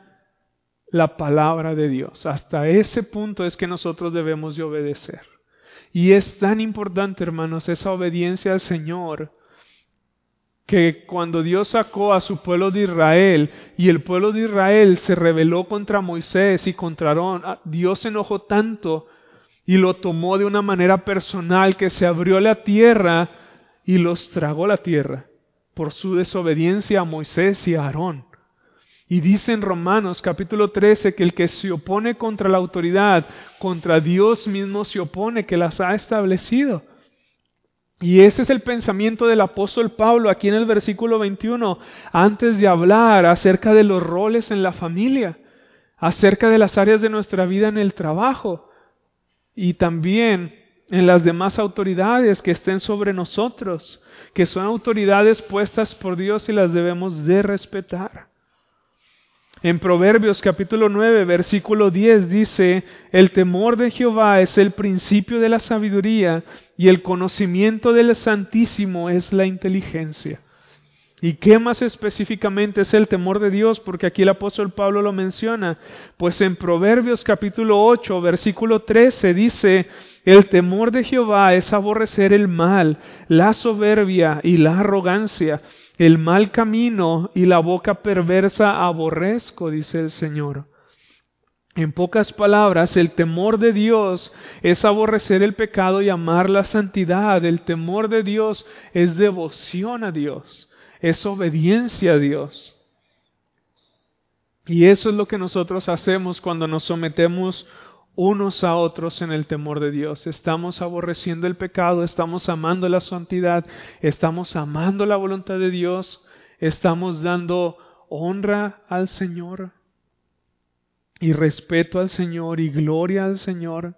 la palabra de Dios? Hasta ese punto es que nosotros debemos de obedecer. Y es tan importante, hermanos, esa obediencia al Señor, que cuando Dios sacó a su pueblo de Israel y el pueblo de Israel se rebeló contra Moisés y contra Aarón, ah, Dios se enojó tanto y lo tomó de una manera personal que se abrió la tierra y los tragó la tierra por su desobediencia a Moisés y a Aarón. Y dice en Romanos capítulo 13 que el que se opone contra la autoridad, contra Dios mismo se opone, que las ha establecido. Y ese es el pensamiento del apóstol Pablo aquí en el versículo 21, antes de hablar acerca de los roles en la familia, acerca de las áreas de nuestra vida en el trabajo y también en las demás autoridades que estén sobre nosotros, que son autoridades puestas por Dios y las debemos de respetar. En Proverbios capítulo 9, versículo 10 dice, el temor de Jehová es el principio de la sabiduría y el conocimiento del Santísimo es la inteligencia. ¿Y qué más específicamente es el temor de Dios? Porque aquí el apóstol Pablo lo menciona. Pues en Proverbios capítulo 8, versículo 13 dice, el temor de Jehová es aborrecer el mal, la soberbia y la arrogancia el mal camino y la boca perversa aborrezco, dice el Señor. En pocas palabras, el temor de Dios es aborrecer el pecado y amar la santidad. El temor de Dios es devoción a Dios, es obediencia a Dios. Y eso es lo que nosotros hacemos cuando nos sometemos unos a otros en el temor de Dios. Estamos aborreciendo el pecado, estamos amando la santidad, estamos amando la voluntad de Dios, estamos dando honra al Señor y respeto al Señor y gloria al Señor.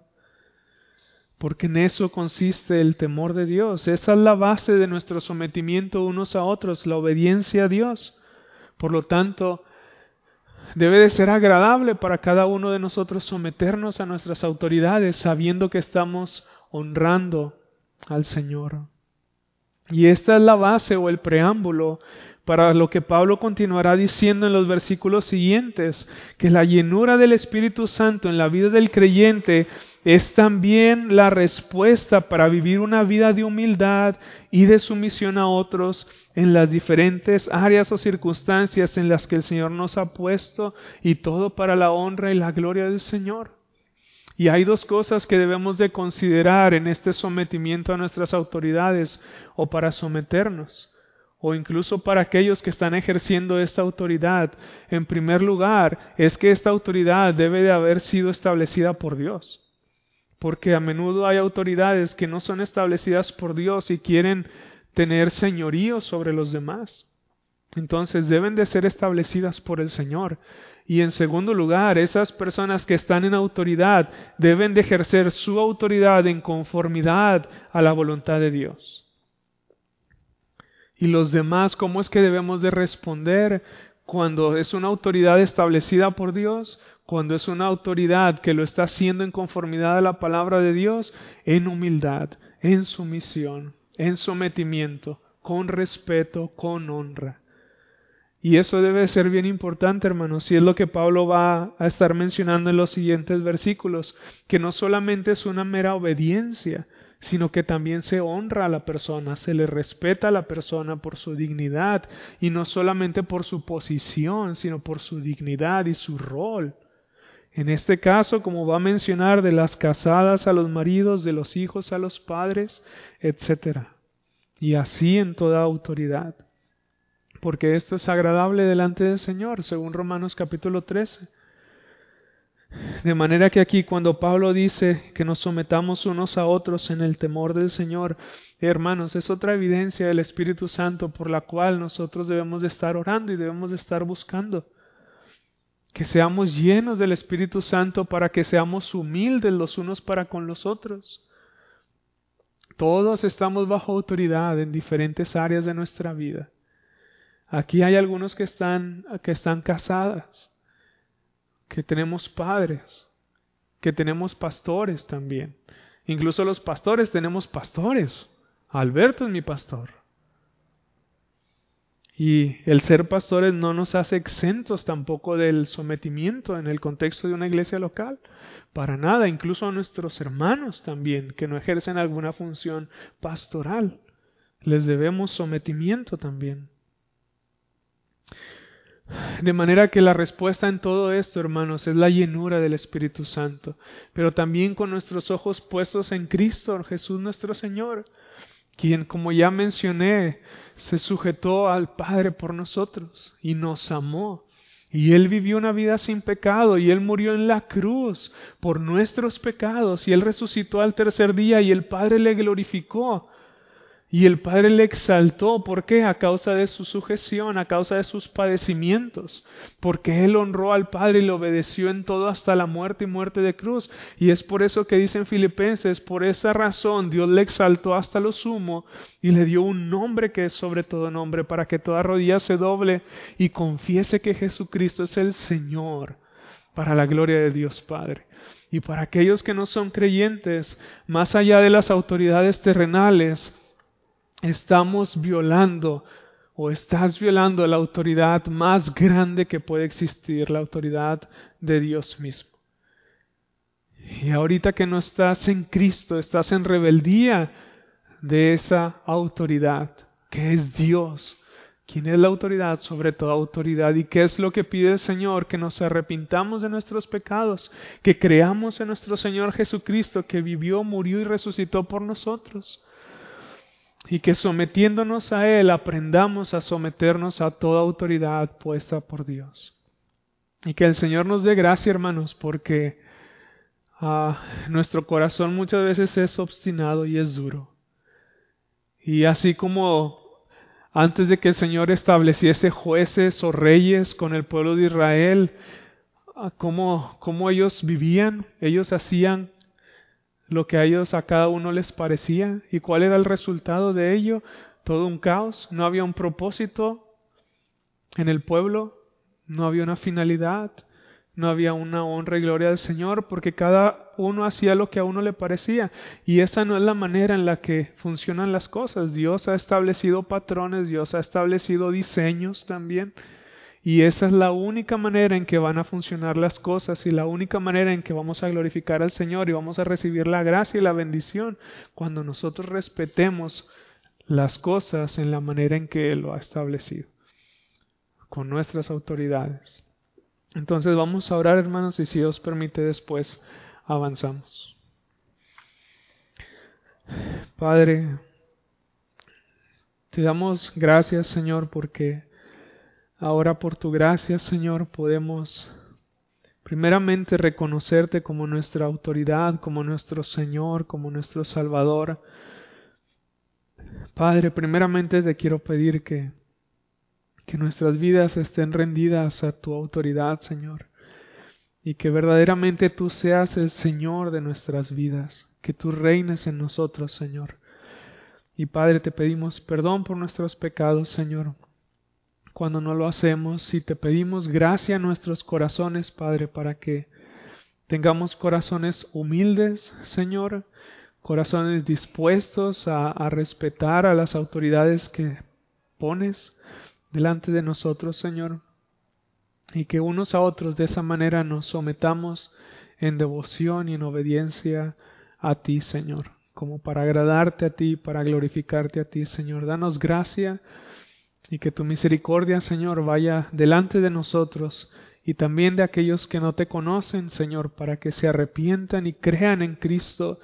Porque en eso consiste el temor de Dios. Esa es la base de nuestro sometimiento unos a otros, la obediencia a Dios. Por lo tanto, Debe de ser agradable para cada uno de nosotros someternos a nuestras autoridades sabiendo que estamos honrando al Señor. Y esta es la base o el preámbulo para lo que Pablo continuará diciendo en los versículos siguientes, que la llenura del Espíritu Santo en la vida del creyente es también la respuesta para vivir una vida de humildad y de sumisión a otros en las diferentes áreas o circunstancias en las que el Señor nos ha puesto y todo para la honra y la gloria del Señor. Y hay dos cosas que debemos de considerar en este sometimiento a nuestras autoridades o para someternos o incluso para aquellos que están ejerciendo esta autoridad. En primer lugar, es que esta autoridad debe de haber sido establecida por Dios porque a menudo hay autoridades que no son establecidas por Dios y quieren tener señorío sobre los demás. Entonces deben de ser establecidas por el Señor. Y en segundo lugar, esas personas que están en autoridad deben de ejercer su autoridad en conformidad a la voluntad de Dios. Y los demás, ¿cómo es que debemos de responder cuando es una autoridad establecida por Dios? Cuando es una autoridad que lo está haciendo en conformidad a la palabra de Dios, en humildad, en sumisión, en sometimiento, con respeto, con honra. Y eso debe ser bien importante, hermanos, y es lo que Pablo va a estar mencionando en los siguientes versículos, que no solamente es una mera obediencia, sino que también se honra a la persona, se le respeta a la persona por su dignidad, y no solamente por su posición, sino por su dignidad y su rol. En este caso, como va a mencionar, de las casadas a los maridos, de los hijos a los padres, etc. Y así en toda autoridad. Porque esto es agradable delante del Señor, según Romanos capítulo 13. De manera que aquí cuando Pablo dice que nos sometamos unos a otros en el temor del Señor, hermanos, es otra evidencia del Espíritu Santo por la cual nosotros debemos de estar orando y debemos de estar buscando. Que seamos llenos del Espíritu Santo para que seamos humildes los unos para con los otros. Todos estamos bajo autoridad en diferentes áreas de nuestra vida. Aquí hay algunos que están, que están casadas que tenemos padres, que tenemos pastores también. Incluso los pastores tenemos pastores. Alberto es mi pastor. Y el ser pastores no nos hace exentos tampoco del sometimiento en el contexto de una iglesia local. Para nada, incluso a nuestros hermanos también, que no ejercen alguna función pastoral. Les debemos sometimiento también. De manera que la respuesta en todo esto, hermanos, es la llenura del Espíritu Santo, pero también con nuestros ojos puestos en Cristo, Jesús nuestro Señor, quien, como ya mencioné, se sujetó al Padre por nosotros y nos amó. Y Él vivió una vida sin pecado y Él murió en la cruz por nuestros pecados y Él resucitó al tercer día y el Padre le glorificó. Y el Padre le exaltó, ¿por qué? A causa de su sujeción, a causa de sus padecimientos, porque Él honró al Padre y le obedeció en todo hasta la muerte y muerte de cruz. Y es por eso que dicen Filipenses, por esa razón Dios le exaltó hasta lo sumo y le dio un nombre que es sobre todo nombre, para que toda rodilla se doble y confiese que Jesucristo es el Señor, para la gloria de Dios Padre. Y para aquellos que no son creyentes, más allá de las autoridades terrenales, estamos violando o estás violando la autoridad más grande que puede existir, la autoridad de Dios mismo. Y ahorita que no estás en Cristo, estás en rebeldía de esa autoridad, que es Dios. ¿Quién es la autoridad sobre toda autoridad? ¿Y qué es lo que pide el Señor? Que nos arrepintamos de nuestros pecados, que creamos en nuestro Señor Jesucristo, que vivió, murió y resucitó por nosotros y que sometiéndonos a Él aprendamos a someternos a toda autoridad puesta por Dios. Y que el Señor nos dé gracia, hermanos, porque ah, nuestro corazón muchas veces es obstinado y es duro. Y así como antes de que el Señor estableciese jueces o reyes con el pueblo de Israel, ah, cómo, cómo ellos vivían, ellos hacían lo que a ellos a cada uno les parecía. ¿Y cuál era el resultado de ello? Todo un caos, no había un propósito en el pueblo, no había una finalidad, no había una honra y gloria del Señor, porque cada uno hacía lo que a uno le parecía. Y esa no es la manera en la que funcionan las cosas. Dios ha establecido patrones, Dios ha establecido diseños también. Y esa es la única manera en que van a funcionar las cosas y la única manera en que vamos a glorificar al Señor y vamos a recibir la gracia y la bendición cuando nosotros respetemos las cosas en la manera en que Él lo ha establecido, con nuestras autoridades. Entonces vamos a orar hermanos y si Dios permite después avanzamos. Padre, te damos gracias Señor porque Ahora por tu gracia, Señor, podemos primeramente reconocerte como nuestra autoridad, como nuestro Señor, como nuestro Salvador. Padre, primeramente te quiero pedir que, que nuestras vidas estén rendidas a tu autoridad, Señor, y que verdaderamente tú seas el Señor de nuestras vidas, que tú reines en nosotros, Señor. Y Padre, te pedimos perdón por nuestros pecados, Señor cuando no lo hacemos y te pedimos gracia en nuestros corazones, Padre, para que tengamos corazones humildes, Señor, corazones dispuestos a, a respetar a las autoridades que pones delante de nosotros, Señor, y que unos a otros de esa manera nos sometamos en devoción y en obediencia a ti, Señor, como para agradarte a ti, para glorificarte a ti, Señor. Danos gracia y que tu misericordia, Señor, vaya delante de nosotros y también de aquellos que no te conocen, Señor, para que se arrepientan y crean en Cristo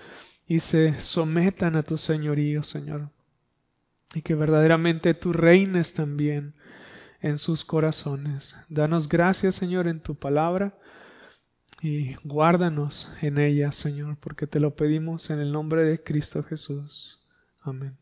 y se sometan a tu señorío, Señor. Y que verdaderamente tú reines también en sus corazones. Danos gracias, Señor, en tu palabra. y guárdanos en ella, Señor, porque te lo pedimos en el nombre de Cristo Jesús. Amén.